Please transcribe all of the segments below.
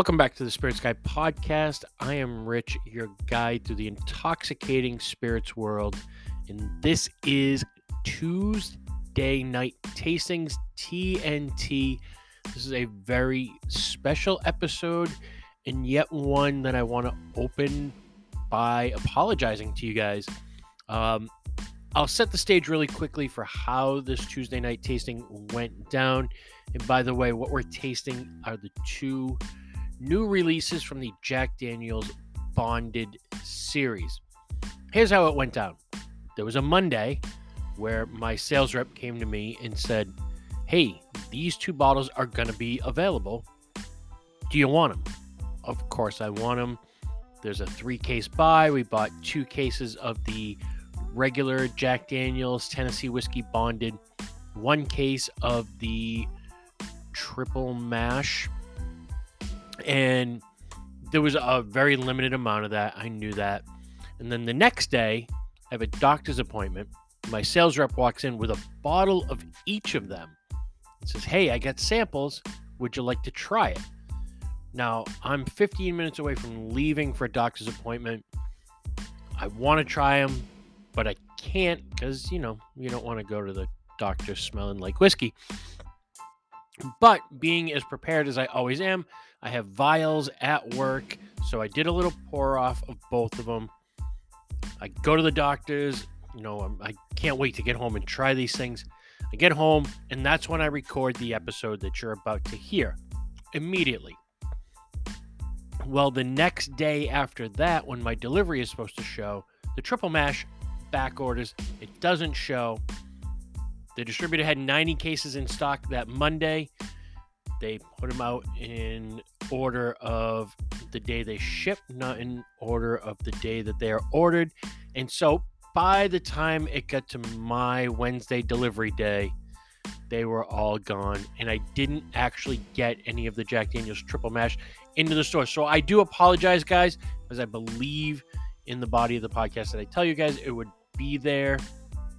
Welcome back to the Spirits Guide podcast. I am Rich, your guide through the intoxicating spirits world. And this is Tuesday night tastings TNT. This is a very special episode, and yet one that I want to open by apologizing to you guys. Um, I'll set the stage really quickly for how this Tuesday night tasting went down. And by the way, what we're tasting are the two new releases from the Jack Daniels Bonded series. Here's how it went down there was a Monday where my sales rep came to me and said, Hey, these two bottles are going to be available. Do you want them? Of course, I want them. There's a three case buy. We bought two cases of the regular Jack Daniels Tennessee Whiskey Bonded, one case of the triple mash and there was a very limited amount of that. I knew that. And then the next day, I have a doctor's appointment. My sales rep walks in with a bottle of each of them and says, Hey, I got samples. Would you like to try it? Now, I'm 15 minutes away from leaving for a doctor's appointment. I want to try them, but I can't because, you know, you don't want to go to the doctor smelling like whiskey. But being as prepared as I always am, I have vials at work, so I did a little pour off of both of them. I go to the doctor's, you know, I'm, I can not wait to get home and try these things. I get home, and that's when I record the episode that you're about to hear immediately. Well, the next day after that, when my delivery is supposed to show, the triple mash back orders, it doesn't show. The distributor had 90 cases in stock that Monday. They put them out in order of the day they ship, not in order of the day that they are ordered. And so by the time it got to my Wednesday delivery day, they were all gone. And I didn't actually get any of the Jack Daniels triple mash into the store. So I do apologize, guys, because I believe in the body of the podcast that I tell you guys it would be there.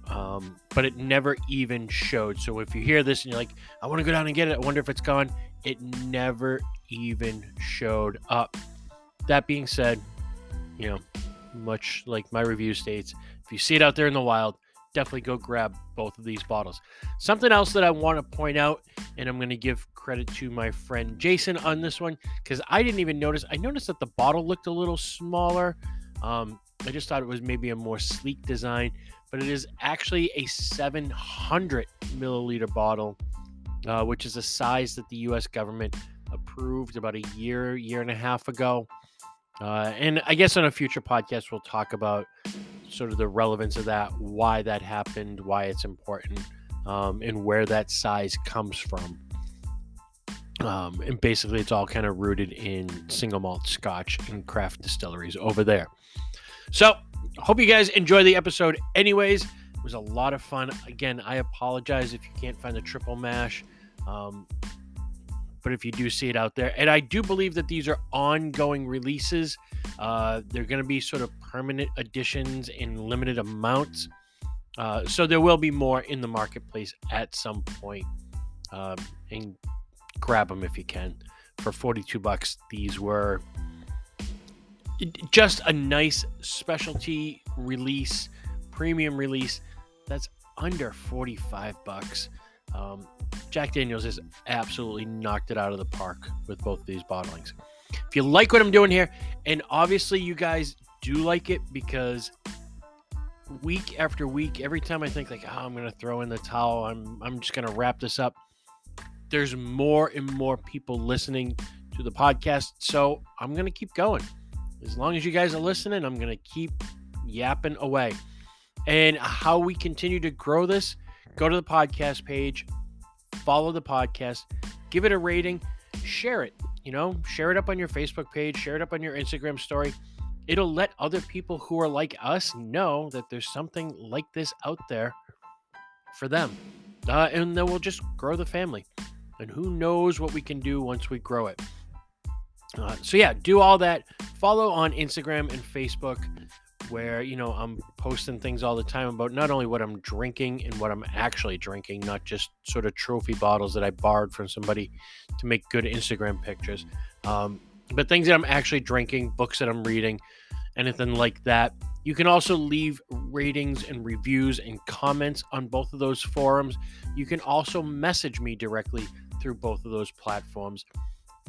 Um, but it never even showed. So if you hear this and you're like, I want to go down and get it, I wonder if it's gone, it never even showed up. That being said, you know, much like my review states, if you see it out there in the wild, definitely go grab both of these bottles. Something else that I want to point out, and I'm going to give credit to my friend Jason on this one because I didn't even notice. I noticed that the bottle looked a little smaller. Um, I just thought it was maybe a more sleek design, but it is actually a 700 milliliter bottle, uh, which is a size that the U.S. government approved about a year, year and a half ago. Uh, and I guess on a future podcast, we'll talk about sort of the relevance of that, why that happened, why it's important, um, and where that size comes from. Um, and basically, it's all kind of rooted in single malt scotch and craft distilleries over there. So, hope you guys enjoy the episode. Anyways, it was a lot of fun. Again, I apologize if you can't find the triple mash. Um, but if you do see it out there, and I do believe that these are ongoing releases, uh, they're going to be sort of permanent additions in limited amounts. Uh, so there will be more in the marketplace at some point. Um, and grab them if you can. For 42 bucks, these were just a nice specialty release, premium release that's under 45 bucks. Um, Jack Daniels has absolutely knocked it out of the park with both of these bottlings. If you like what I'm doing here, and obviously you guys do like it because week after week, every time I think like, oh, I'm gonna throw in the towel, I'm I'm just gonna wrap this up. There's more and more people listening to the podcast, so I'm gonna keep going. As long as you guys are listening, I'm gonna keep yapping away. And how we continue to grow this, go to the podcast page, follow the podcast, give it a rating, share it. You know, share it up on your Facebook page, share it up on your Instagram story. It'll let other people who are like us know that there's something like this out there for them. Uh, and then we'll just grow the family. And who knows what we can do once we grow it. Uh, so, yeah, do all that. Follow on Instagram and Facebook where you know I'm posting things all the time about not only what I'm drinking and what I'm actually drinking, not just sort of trophy bottles that I borrowed from somebody to make good Instagram pictures. Um, but things that I'm actually drinking, books that I'm reading, anything like that. You can also leave ratings and reviews and comments on both of those forums. You can also message me directly through both of those platforms.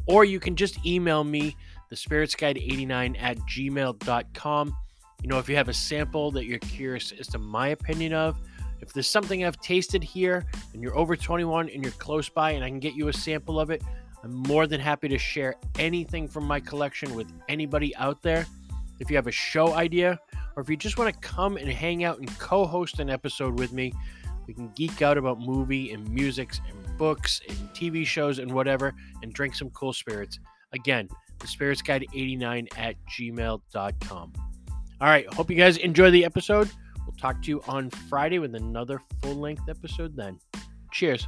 Or you can just email me, thespiritsguide89 at gmail.com. You know, if you have a sample that you're curious as to my opinion of, if there's something I've tasted here and you're over 21 and you're close by and I can get you a sample of it, I'm more than happy to share anything from my collection with anybody out there. If you have a show idea, or if you just want to come and hang out and co host an episode with me, we can geek out about movie and music and books and TV shows and whatever and drink some cool spirits. Again, the spirits guide 89 at gmail.com. All right, hope you guys enjoy the episode. We'll talk to you on Friday with another full length episode then. Cheers.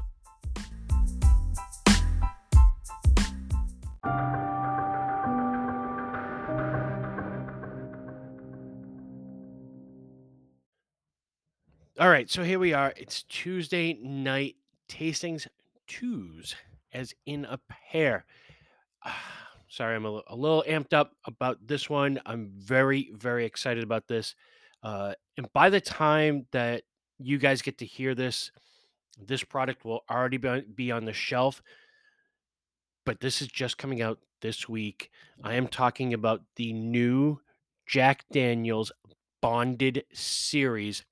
All right, so here we are. It's Tuesday night tastings twos, as in a pair. sorry, I'm a, a, little amped up about this one. I'm very, very excited about this. Uh, and by the time that you guys get to hear this, this product will already be, be on the shelf. But this is just coming out this week. I am talking about the new Jack Daniels Bonded series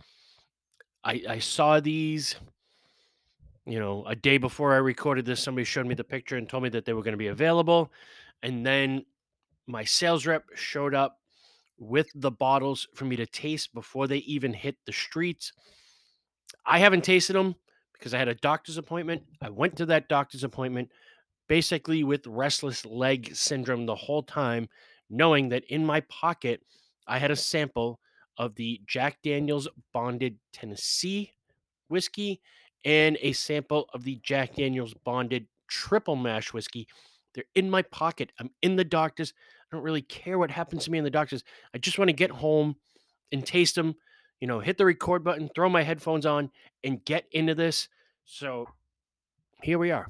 I, I saw these, you know, a day before I recorded this. Somebody showed me the picture and told me that they were going to be available. And then my sales rep showed up with the bottles for me to taste before they even hit the streets. I haven't tasted them because I had a doctor's appointment. I went to that doctor's appointment basically with restless leg syndrome the whole time, knowing that in my pocket I had a sample of the Jack Daniels Bonded Tennessee whiskey and a sample of the Jack Daniels Bonded Triple Mash whiskey. They're in my pocket. I'm in the doctor's. I don't really care what happens to me in the doctor's. I just want to get home and taste them, you know, hit the record button, throw my headphones on, and get into this. So here we are.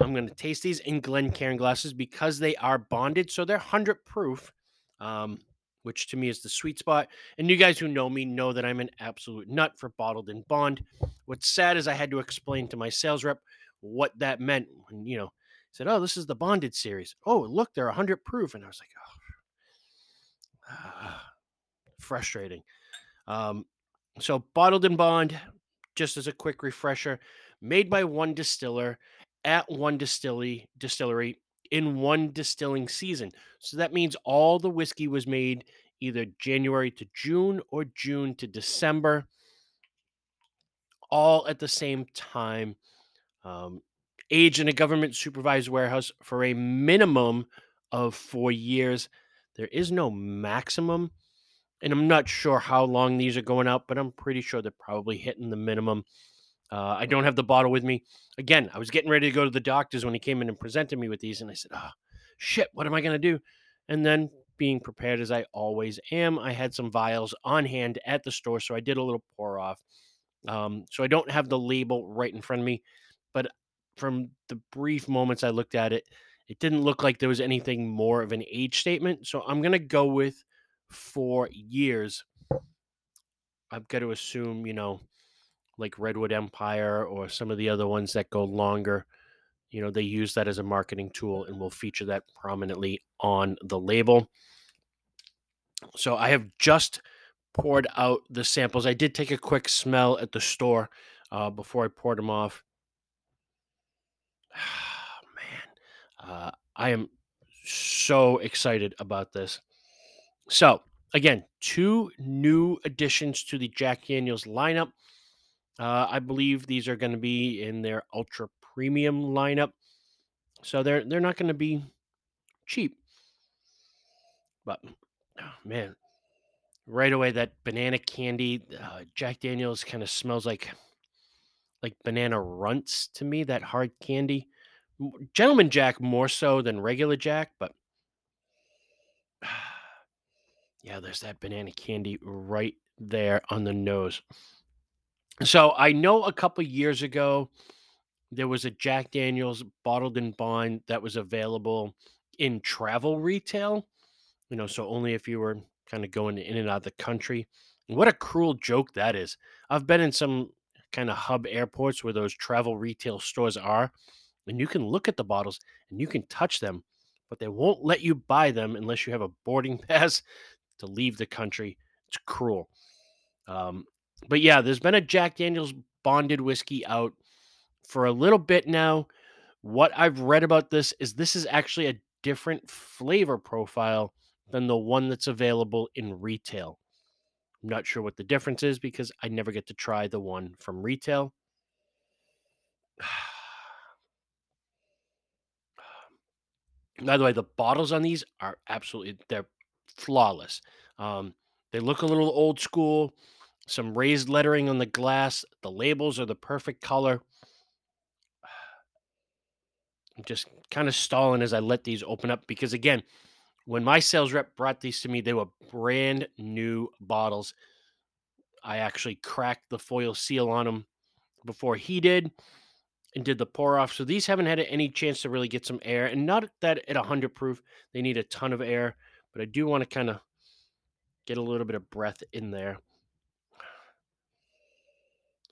I'm going to taste these in Glencairn glasses because they are bonded. So they're 100 proof. Um, which to me is the sweet spot. And you guys who know me know that I'm an absolute nut for bottled in bond. What's sad is I had to explain to my sales rep what that meant when, you know, said, Oh, this is the bonded series. Oh, look, they're 100 proof. And I was like, Oh, frustrating. Um, so, bottled in bond, just as a quick refresher, made by one distiller at one distillery, distillery in one distilling season. So that means all the whiskey was made either January to June or June to December, all at the same time. Um, aged in a government supervised warehouse for a minimum of four years. There is no maximum. And I'm not sure how long these are going out, but I'm pretty sure they're probably hitting the minimum. Uh, I don't have the bottle with me. Again, I was getting ready to go to the doctors when he came in and presented me with these, and I said, "Oh, shit, what am I to do?" And then, being prepared as I always am, I had some vials on hand at the store, so I did a little pour off. Um, so I don't have the label right in front of me, but from the brief moments I looked at it, it didn't look like there was anything more of an age statement. So I'm to go with four years. I've got to assume, you know, like Redwood Empire or some of the other ones that go longer, you know, they use that as a marketing tool and will feature that prominently on the label. So I have just poured out the samples. I did take a quick smell at the store uh, before I poured them off. man, uh, I am so excited about this. So, again, two new additions to the Jack Daniels lineup. Uh, I believe these are going to be in their ultra premium lineup, so they're they're not going to be cheap. But oh, man, right away that banana candy, uh, Jack Daniels kind of smells like like banana runts to me. That hard candy, Gentleman Jack more so than regular Jack, but yeah, there's that banana candy right there on the nose. So I know a couple years ago there was a Jack Daniels bottled in bond that was available in travel retail, you know, so only if you were kind of going in and out of the country. What a cruel joke that is. I've been in some kind of hub airports where those travel retail stores are, and you can look at the bottles and you can touch them, but they won't let you buy them unless you have a boarding pass to leave the country. It's cruel. Um, but yeah, there's been a Jack Daniels bonded whiskey out for a little bit now. What I've read about this is this is actually a different flavor profile than the one that's available in retail. I'm not sure what the difference is because I never get to try the one from retail. By the way, the bottles on these are absolutely they're flawless. Um, they look a little old school. Some raised lettering on the glass. The labels are the perfect color. I'm just kind of stalling as I let these open up because again, when my sales rep brought these to me, they were brand new bottles. I actually cracked the foil seal on them before he did and did the pour off. So these haven't had any chance to really get some air. And not that at 100 proof, they need a ton of air, but I do want to kind of get a little bit of breath in there.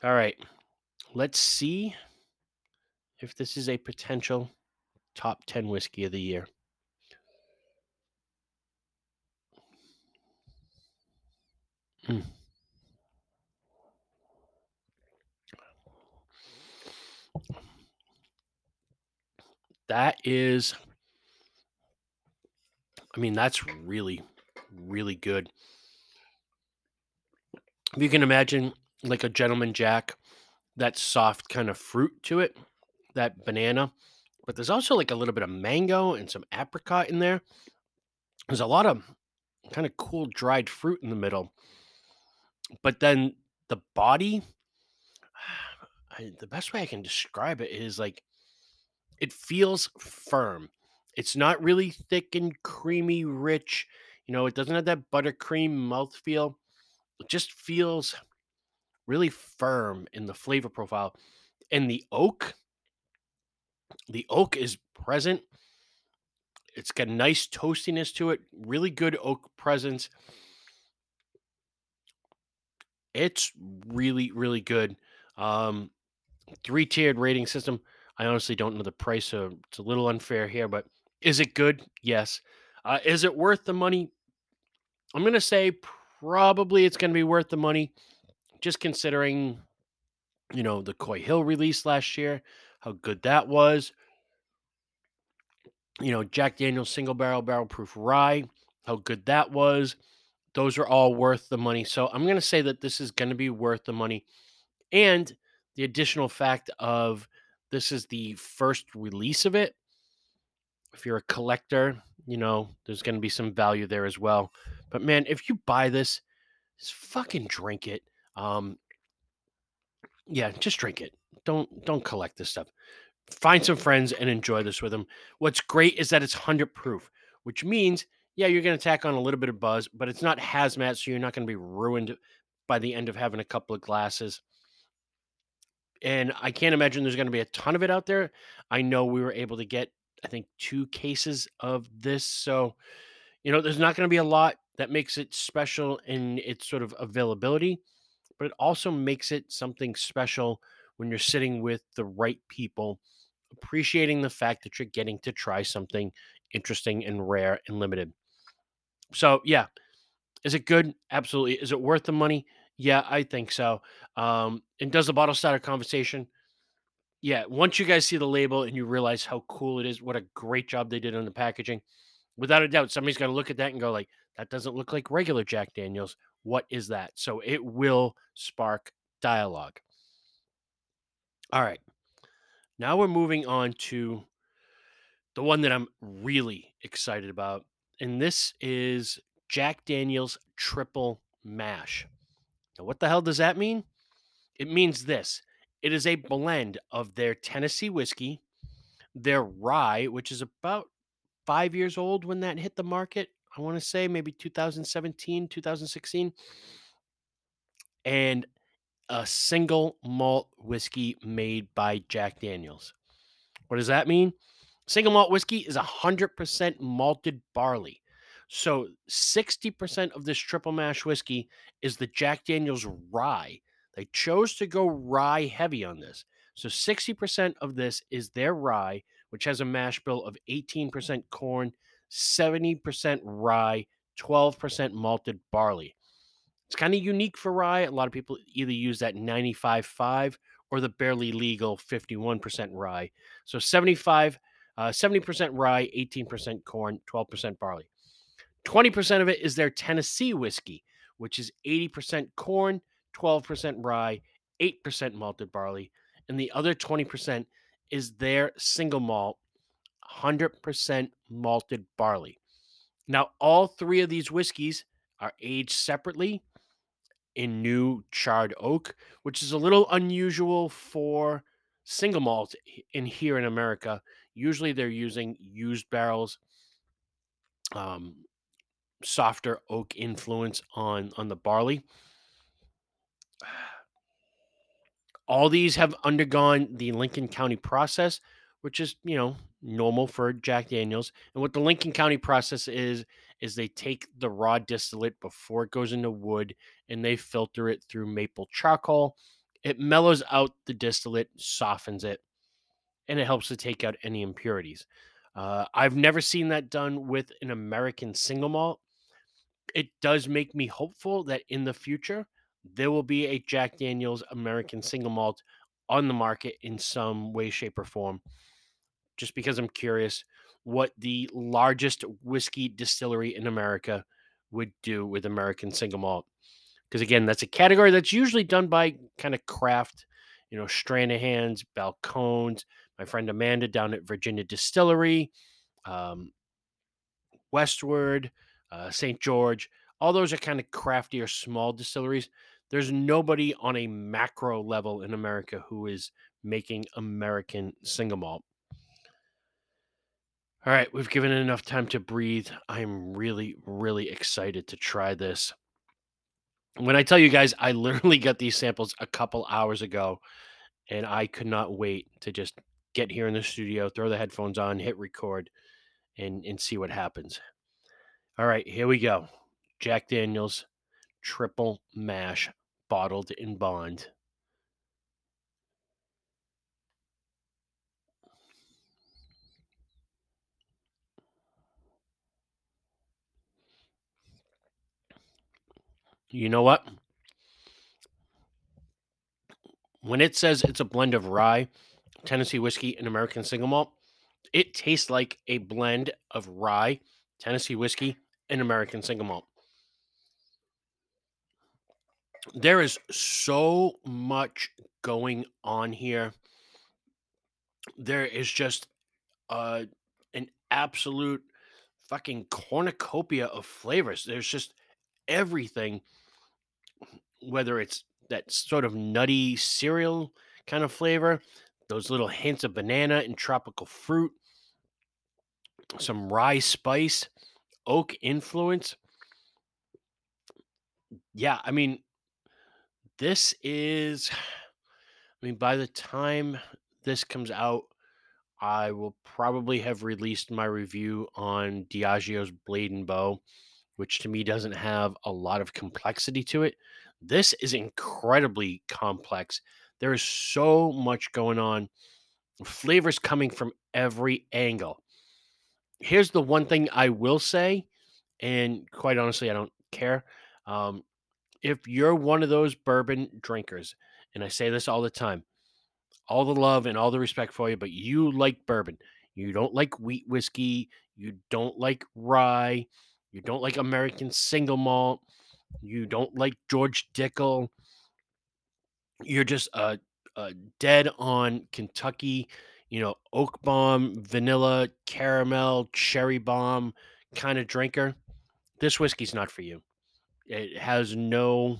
All right. Let's see if this is a potential top 10 whiskey of the year. Mm. That is, I mean, that's really, really good. If you can imagine like a gentleman jack, that soft kind of fruit to it, that banana, but there's also like a little bit of mango and some apricot in there. There's a lot of kind of cool dried fruit in the middle. But then the body, I, the best way I can describe it is like it feels firm. It's not really thick and creamy, rich. You know, it doesn't have that buttercream mouthfeel. It just feels really firm in the flavor profile. And the oak, the oak is present. It's got nice toastiness to it, really good oak presence. It's really, really good. Um, three tiered rating system. I honestly don't know the price, so it's a little unfair here, but is it good? Yes. Uh, is it worth the money? I'm going to say probably it's going to be worth the money, just considering, you know, the Coy Hill release last year, how good that was. You know, Jack Daniel's single barrel barrel proof rye, how good that was. Those are all worth the money. So I'm going to say that this is going to be worth the money. And the additional fact of this is the first release of it. If you're a collector, you know, there's going to be some value there as well. But man, if you buy this, just fucking drink it. Um yeah, just drink it. Don't don't collect this stuff. Find some friends and enjoy this with them. What's great is that it's 100 proof, which means yeah, you're going to tack on a little bit of buzz, but it's not hazmat, so you're not going to be ruined by the end of having a couple of glasses and I can't imagine there's going to be a ton of it out there. I know we were able to get, I think, two cases of this. So, you know, there's not going to be a lot that makes it special in its sort of availability, but it also makes it something special when you're sitting with the right people, appreciating the fact that you're getting to try something interesting and rare and limited. So, yeah. Is it good? Absolutely. Is it worth the money? Yeah, I think so. Um, and does the bottle start a conversation? Yeah, once you guys see the label and you realize how cool it is, what a great job they did on the packaging, without a doubt, somebody's going to look at that and go like, "That doesn't look like regular Jack Daniels. What is that?" So it will spark dialogue. All right, now we're moving on to the one that I'm really excited about, and this is Jack Daniels Triple Mash. Now, what the hell does that mean? It means this it is a blend of their Tennessee whiskey, their rye, which is about five years old when that hit the market. I want to say maybe 2017, 2016, and a single malt whiskey made by Jack Daniels. What does that mean? Single malt whiskey is 100% malted barley. So 60% of this triple mash whiskey is the Jack Daniels rye. They chose to go rye heavy on this. So 60% of this is their rye, which has a mash bill of 18% corn, 70% rye, 12% malted barley. It's kind of unique for rye. A lot of people either use that 95.5 or the barely legal 51% rye. So 75, uh, 70% rye, 18% corn, 12% barley. 20% of it is their Tennessee whiskey, which is 80% corn, 12% rye, 8% malted barley. And the other 20% is their single malt, 100% malted barley. Now, all three of these whiskeys are aged separately in new charred oak, which is a little unusual for single malt in here in America. Usually they're using used barrels, um, softer oak influence on on the barley. All these have undergone the Lincoln County process, which is, you know, normal for Jack Daniels. And what the Lincoln County process is, is they take the raw distillate before it goes into wood and they filter it through maple charcoal. It mellows out the distillate, softens it, and it helps to take out any impurities. Uh, I've never seen that done with an American single malt. It does make me hopeful that in the future there will be a Jack Daniels American single malt on the market in some way, shape, or form. Just because I'm curious what the largest whiskey distillery in America would do with American single malt. Because again, that's a category that's usually done by kind of craft, you know, Stranahan's, Balcones, my friend Amanda down at Virginia Distillery, um, Westward, uh, St. George. All those are kind of crafty or small distilleries. There's nobody on a macro level in America who is making American single malt. All right, we've given it enough time to breathe. I'm really, really excited to try this. When I tell you guys, I literally got these samples a couple hours ago, and I could not wait to just get here in the studio, throw the headphones on, hit record, and, and see what happens. All right, here we go. Jack Daniels triple mash bottled in bond. You know what? When it says it's a blend of rye, Tennessee whiskey, and American single malt, it tastes like a blend of rye, Tennessee whiskey, and American single malt. There is so much going on here. There is just uh, an absolute fucking cornucopia of flavors. There's just everything, whether it's that sort of nutty cereal kind of flavor, those little hints of banana and tropical fruit, some rye spice, oak influence. Yeah, I mean, this is, I mean, by the time this comes out, I will probably have released my review on Diageo's Blade and Bow, which to me doesn't have a lot of complexity to it. This is incredibly complex. There is so much going on, flavors coming from every angle. Here's the one thing I will say, and quite honestly, I don't care. Um, if you're one of those bourbon drinkers, and I say this all the time, all the love and all the respect for you, but you like bourbon. You don't like wheat whiskey. You don't like rye. You don't like American single malt. You don't like George Dickel. You're just a, dead on Kentucky, you know, oak bomb, vanilla, caramel, cherry bomb kind of drinker. This whiskey's not for you. It has no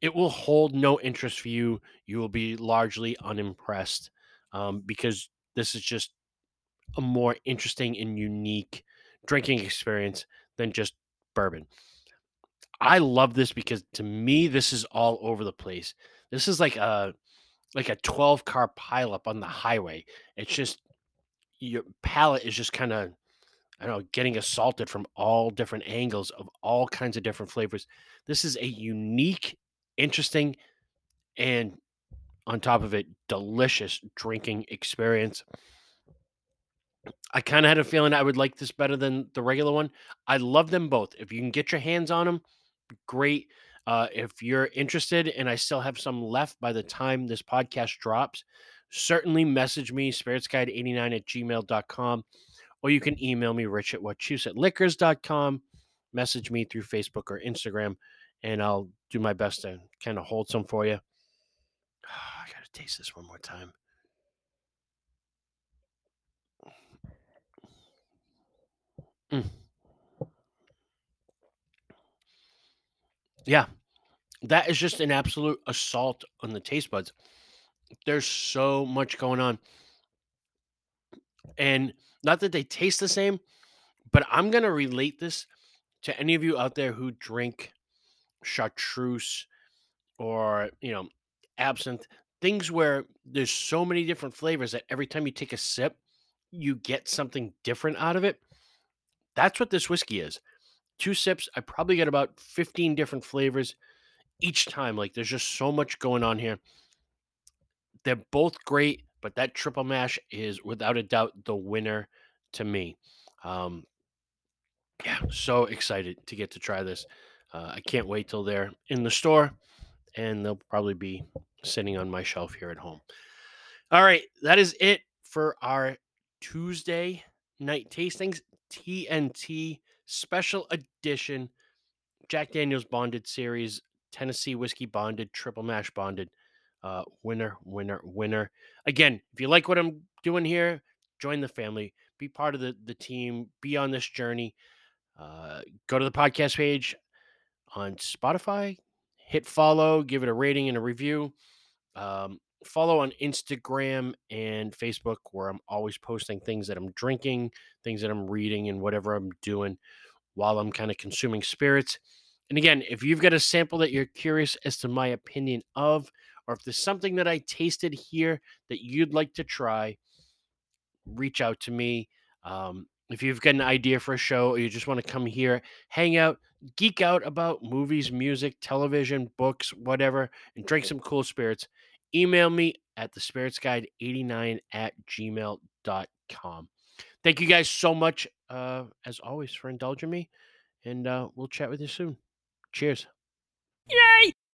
it will hold no interest for you. You will be largely unimpressed um, because this is just a more interesting and unique drinking experience than just bourbon. I love this because to me, this is all over the place. This is like a like a 12 car pileup on the highway. It's just your palate is just kind of I don't know, getting assaulted from all different angles of all kinds of different flavors. This is a unique, interesting, and on top of it, delicious drinking experience. I kind of had a feeling I would like this better than the regular one. I love them both. If you can get your hands on them, great. Uh, if you're interested and I still have some left by the time this podcast drops, certainly message me, spiritsguide89 at gmail.com, or you can email me, rich at wachusett message me through Facebook or Instagram, and I'll do my best to kind of hold some for you. I got to taste this one more time. Mm. Yeah, that is just an absolute assault on the taste buds. There's so much going on. And not that they taste the same, but I'm going to relate this to any of you out there who drink chartreuse or, you know, absinthe, things where there's so many different flavors that every time you take a sip, you get something different out of it. That's what this whiskey is. Two sips, I probably get about 15 different flavors each time. Like there's just so much going on here. They're both great, but that triple mash is without a doubt the winner to me. Um, yeah, so excited to get to try this. Uh, I can't wait till they're in the store and they'll probably be sitting on my shelf here at home. All right, that is it for our Tuesday night tastings TNT special edition Jack Daniels Bonded Series Tennessee Whiskey Bonded Triple Mash Bonded. Uh, winner, winner, winner. Again, if you like what I'm doing here, join the family, be part of the, the team, be on this journey. Uh, go to the podcast page on Spotify, hit follow, give it a rating and a review. Um, follow on Instagram and Facebook, where I'm always posting things that I'm drinking, things that I'm reading, and whatever I'm doing while I'm kind of consuming spirits. And again, if you've got a sample that you're curious as to my opinion of, or if there's something that I tasted here that you'd like to try, reach out to me. Um, if you've got an idea for a show or you just want to come here, hang out, geek out about movies, music, television, books, whatever, and drink some cool spirits, email me at the spirits guide 89 at gmail.com. Thank you guys so much, uh, as always, for indulging me, and uh, we'll chat with you soon. Cheers. Yay!